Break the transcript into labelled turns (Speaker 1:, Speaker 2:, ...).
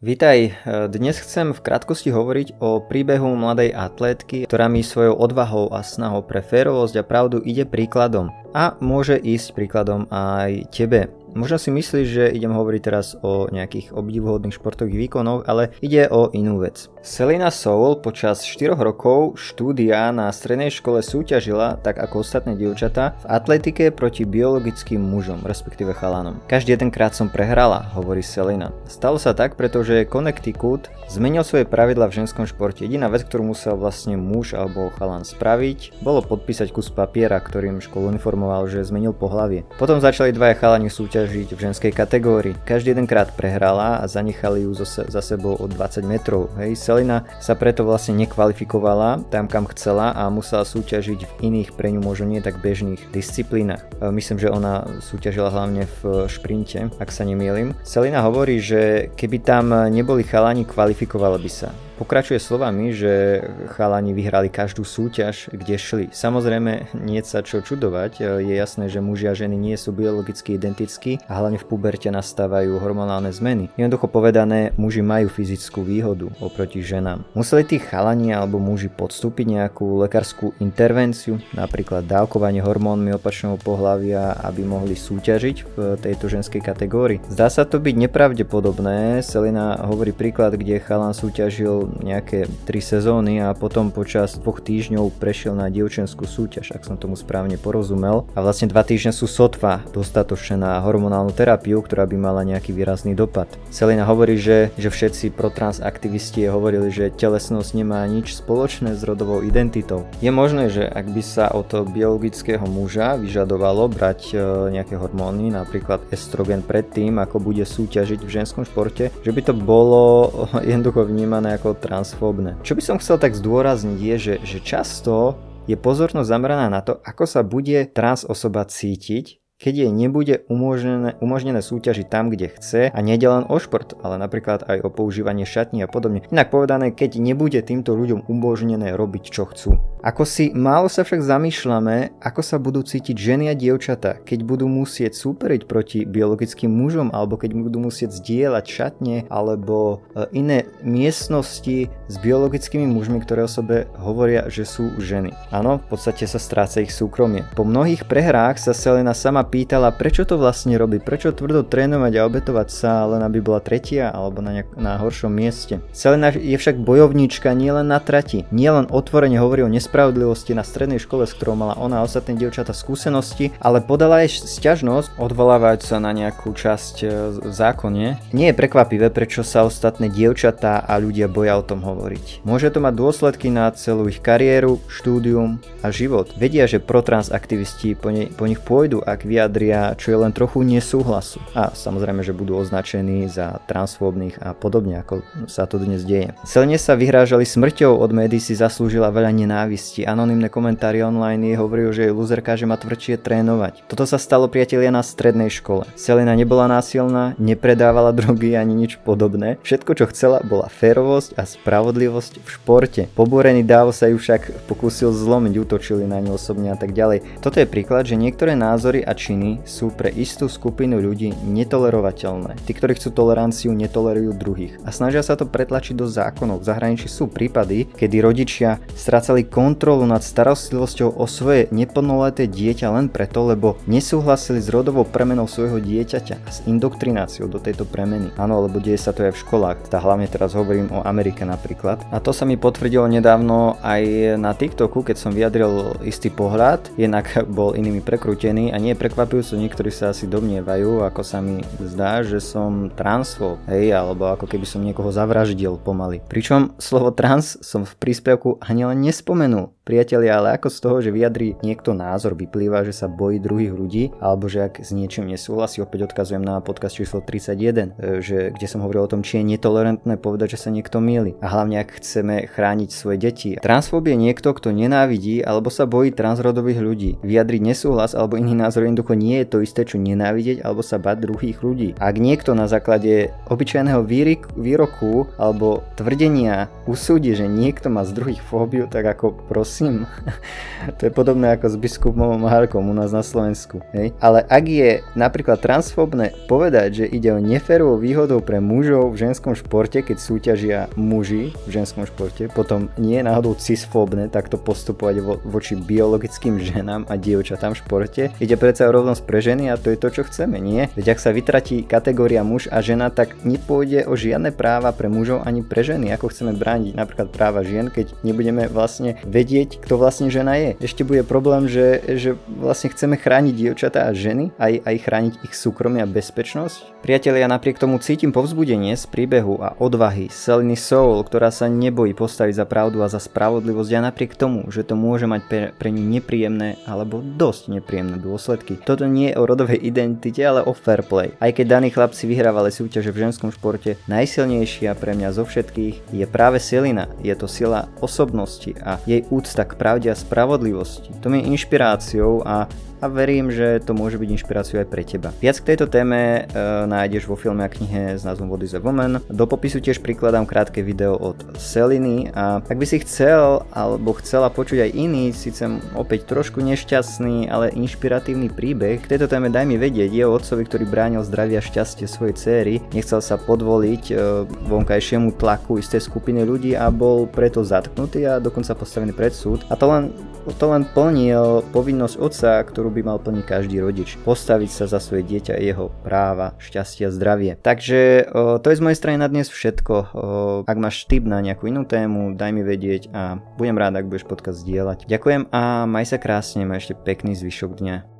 Speaker 1: Vítaj, dnes chcem v krátkosti hovoriť o príbehu mladej atlétky, ktorá mi svojou odvahou a snahou pre férovosť a pravdu ide príkladom a môže ísť príkladom aj tebe. Možno si myslíš, že idem hovoriť teraz o nejakých obdivuhodných športových výkonoch, ale ide o inú vec. Selina Soul počas 4 rokov štúdia na strednej škole súťažila, tak ako ostatné dievčatá, v atletike proti biologickým mužom, respektíve chalanom. Každý jeden krát som prehrala, hovorí Selina. Stalo sa tak, pretože Connecticut zmenil svoje pravidla v ženskom športe. Jediná vec, ktorú musel vlastne muž alebo chalan spraviť, bolo podpísať kus papiera, ktorým školu informoval, že zmenil pohlavie. Potom začali dvaja chalani súťažiť v ženskej kategórii. Každý jeden krát prehrala a zanechali ju za sebou o 20 metrov. Hej, Selina sa preto vlastne nekvalifikovala tam, kam chcela a musela súťažiť v iných pre ňu možno nie tak bežných disciplínach. E, myslím, že ona súťažila hlavne v šprinte, ak sa nemýlim. Selina hovorí, že keby tam neboli chalani, kvalifikovala by sa. Pokračuje slovami, že chalani vyhrali každú súťaž, kde šli. Samozrejme, nie sa čo čudovať, je jasné, že muži a ženy nie sú biologicky identickí a hlavne v puberte nastávajú hormonálne zmeny. Jednoducho povedané, muži majú fyzickú výhodu oproti ženám. Museli tí chalani alebo muži podstúpiť nejakú lekárskú intervenciu, napríklad dávkovanie hormónmi opačného pohľavia, aby mohli súťažiť v tejto ženskej kategórii. Zdá sa to byť nepravdepodobné, Selina hovorí príklad, kde chalan súťažil nejaké 3 sezóny a potom počas dvoch týždňov prešiel na dievčenskú súťaž, ak som tomu správne porozumel. A vlastne 2 týždne sú sotva dostatočné na hormonálnu terapiu, ktorá by mala nejaký výrazný dopad. Selina hovorí, že, že všetci protrans aktivisti hovorili, že telesnosť nemá nič spoločné s rodovou identitou. Je možné, že ak by sa od biologického muža vyžadovalo brať e, nejaké hormóny, napríklad estrogen predtým, ako bude súťažiť v ženskom športe, že by to bolo jednoducho vnímané ako transfóbne. Čo by som chcel tak zdôrazniť je, že, že často je pozornosť zameraná na to, ako sa bude trans osoba cítiť keď jej nebude umožnené, umožnené súťažiť tam, kde chce a nie len o šport, ale napríklad aj o používanie šatní a podobne. Inak povedané, keď nebude týmto ľuďom umožnené robiť čo chcú. Ako si málo sa však zamýšľame, ako sa budú cítiť ženy a dievčatá, keď budú musieť súperiť proti biologickým mužom alebo keď budú musieť zdieľať šatne alebo e, iné miestnosti s biologickými mužmi, ktoré o sebe hovoria, že sú ženy. Áno, v podstate sa stráca ich súkromie. Po mnohých prehrách sa Selena sama pýtala, prečo to vlastne robí, prečo tvrdo trénovať a obetovať sa len aby bola tretia alebo na, nejak, na horšom mieste. Selena je však bojovníčka nielen na trati, nielen otvorene hovorí o nespravodlivosti na strednej škole, s ktorou mala ona a ostatné dievčata skúsenosti, ale podala aj sťažnosť, odvolávajúc sa na nejakú časť e, v zákone. Nie je prekvapivé, prečo sa ostatné dievčatá a ľudia boja o tom hovoriť. Môže to mať dôsledky na celú ich kariéru, štúdium a život. Vedia, že protrans aktivisti po, ne, po nich pôjdu, ak vyjadria, čo je len trochu nesúhlasu. A samozrejme, že budú označení za transfóbnych a podobne, ako sa to dnes deje. Silne sa vyhrážali smrťou, od médií si zaslúžila veľa nenávisti. Anonymné komentári online jej hovorili, že je luzerka, že má tvrdšie trénovať. Toto sa stalo priatelia na strednej škole. Selena nebola násilná, nepredávala drogy ani nič podobné. Všetko, čo chcela, bola férovosť a spravodlivosť v športe. Pobúrený dáv sa ju však pokúsil zlomiť, útočili na ňu osobne a tak ďalej. Toto je príklad, že niektoré názory a či činy sú pre istú skupinu ľudí netolerovateľné. Tí, ktorí chcú toleranciu, netolerujú druhých a snažia sa to pretlačiť do zákonov. V zahraničí sú prípady, kedy rodičia strácali kontrolu nad starostlivosťou o svoje neplnoleté dieťa len preto, lebo nesúhlasili s rodovou premenou svojho dieťaťa a s indoktrináciou do tejto premeny. Áno, lebo deje sa to aj v školách, teda hlavne teraz hovorím o Amerike napríklad. A to sa mi potvrdilo nedávno aj na TikToku, keď som vyjadril istý pohľad, jednak bol inými prekrútený a nie je prekvapujúco niektorí sa asi domnievajú, ako sa mi zdá, že som transfo, hej, alebo ako keby som niekoho zavraždil pomaly. Pričom slovo trans som v príspevku ani len nespomenul. ano Priatelia, ale ako z toho, že vyjadrí niekto názor, vyplýva, že sa bojí druhých ľudí, alebo že ak s niečím nesúhlasí, opäť odkazujem na podcast číslo 31, e, že, kde som hovoril o tom, či je netolerantné povedať, že sa niekto mieli. A hlavne ak chceme chrániť svoje deti. Transfób je niekto, kto nenávidí alebo sa bojí transrodových ľudí. Vyjadriť nesúhlas alebo iný názor jednoducho nie je to isté, čo nenávidieť alebo sa bať druhých ľudí. Ak niekto na základe obyčajného výroku alebo tvrdenia usúdi, že niekto má z druhých fóbiu, tak ako prosím súhlasím. to je podobné ako s biskupom Maharkom u nás na Slovensku. Hej? Ale ak je napríklad transfobné povedať, že ide o neférovú výhodu pre mužov v ženskom športe, keď súťažia muži v ženskom športe, potom nie je náhodou cisfóbne takto postupovať vo, voči biologickým ženám a dievčatám v športe. Ide predsa o rovnosť pre ženy a to je to, čo chceme, nie? Veď ak sa vytratí kategória muž a žena, tak nepôjde o žiadne práva pre mužov ani pre ženy. Ako chceme brániť napríklad práva žien, keď nebudeme vlastne vedieť, kto vlastne žena je. Ešte bude problém, že, že vlastne chceme chrániť dievčatá a ženy, aj, aj chrániť ich súkromie a bezpečnosť. Priatelia, napriek tomu cítim povzbudenie z príbehu a odvahy Seliny Soul, ktorá sa nebojí postaviť za pravdu a za spravodlivosť a napriek tomu, že to môže mať pre, pre ňu nepríjemné alebo dosť nepríjemné dôsledky. Toto nie je o rodovej identite, ale o fair play. Aj keď daní chlapci vyhrávali súťaže v ženskom športe, najsilnejšia pre mňa zo všetkých je práve Selina. Je to sila osobnosti a jej úcta k pravde a spravodlivosti. To mi je inšpiráciou a a verím, že to môže byť inšpiráciou aj pre teba. Viac k tejto téme e, nájdeš vo filme a knihe s názvom What is a Woman. Do popisu tiež prikladám krátke video od Seliny a ak by si chcel alebo chcela počuť aj iný, síce opäť trošku nešťastný, ale inšpiratívny príbeh, k tejto téme daj mi vedieť, je o otcovi, ktorý bránil zdravie a šťastie svojej céry, nechcel sa podvoliť e, vonkajšiemu tlaku isté skupiny ľudí a bol preto zatknutý a dokonca postavený pred súd. A to len, to len plnil povinnosť otca, ktorú ktorú by mal plniť každý rodič. Postaviť sa za svoje dieťa jeho práva, šťastie a zdravie. Takže to je z mojej strany na dnes všetko. Ak máš tip na nejakú inú tému, daj mi vedieť a budem rád, ak budeš podcast zdieľať. Ďakujem a maj sa krásne, maj ešte pekný zvyšok dňa.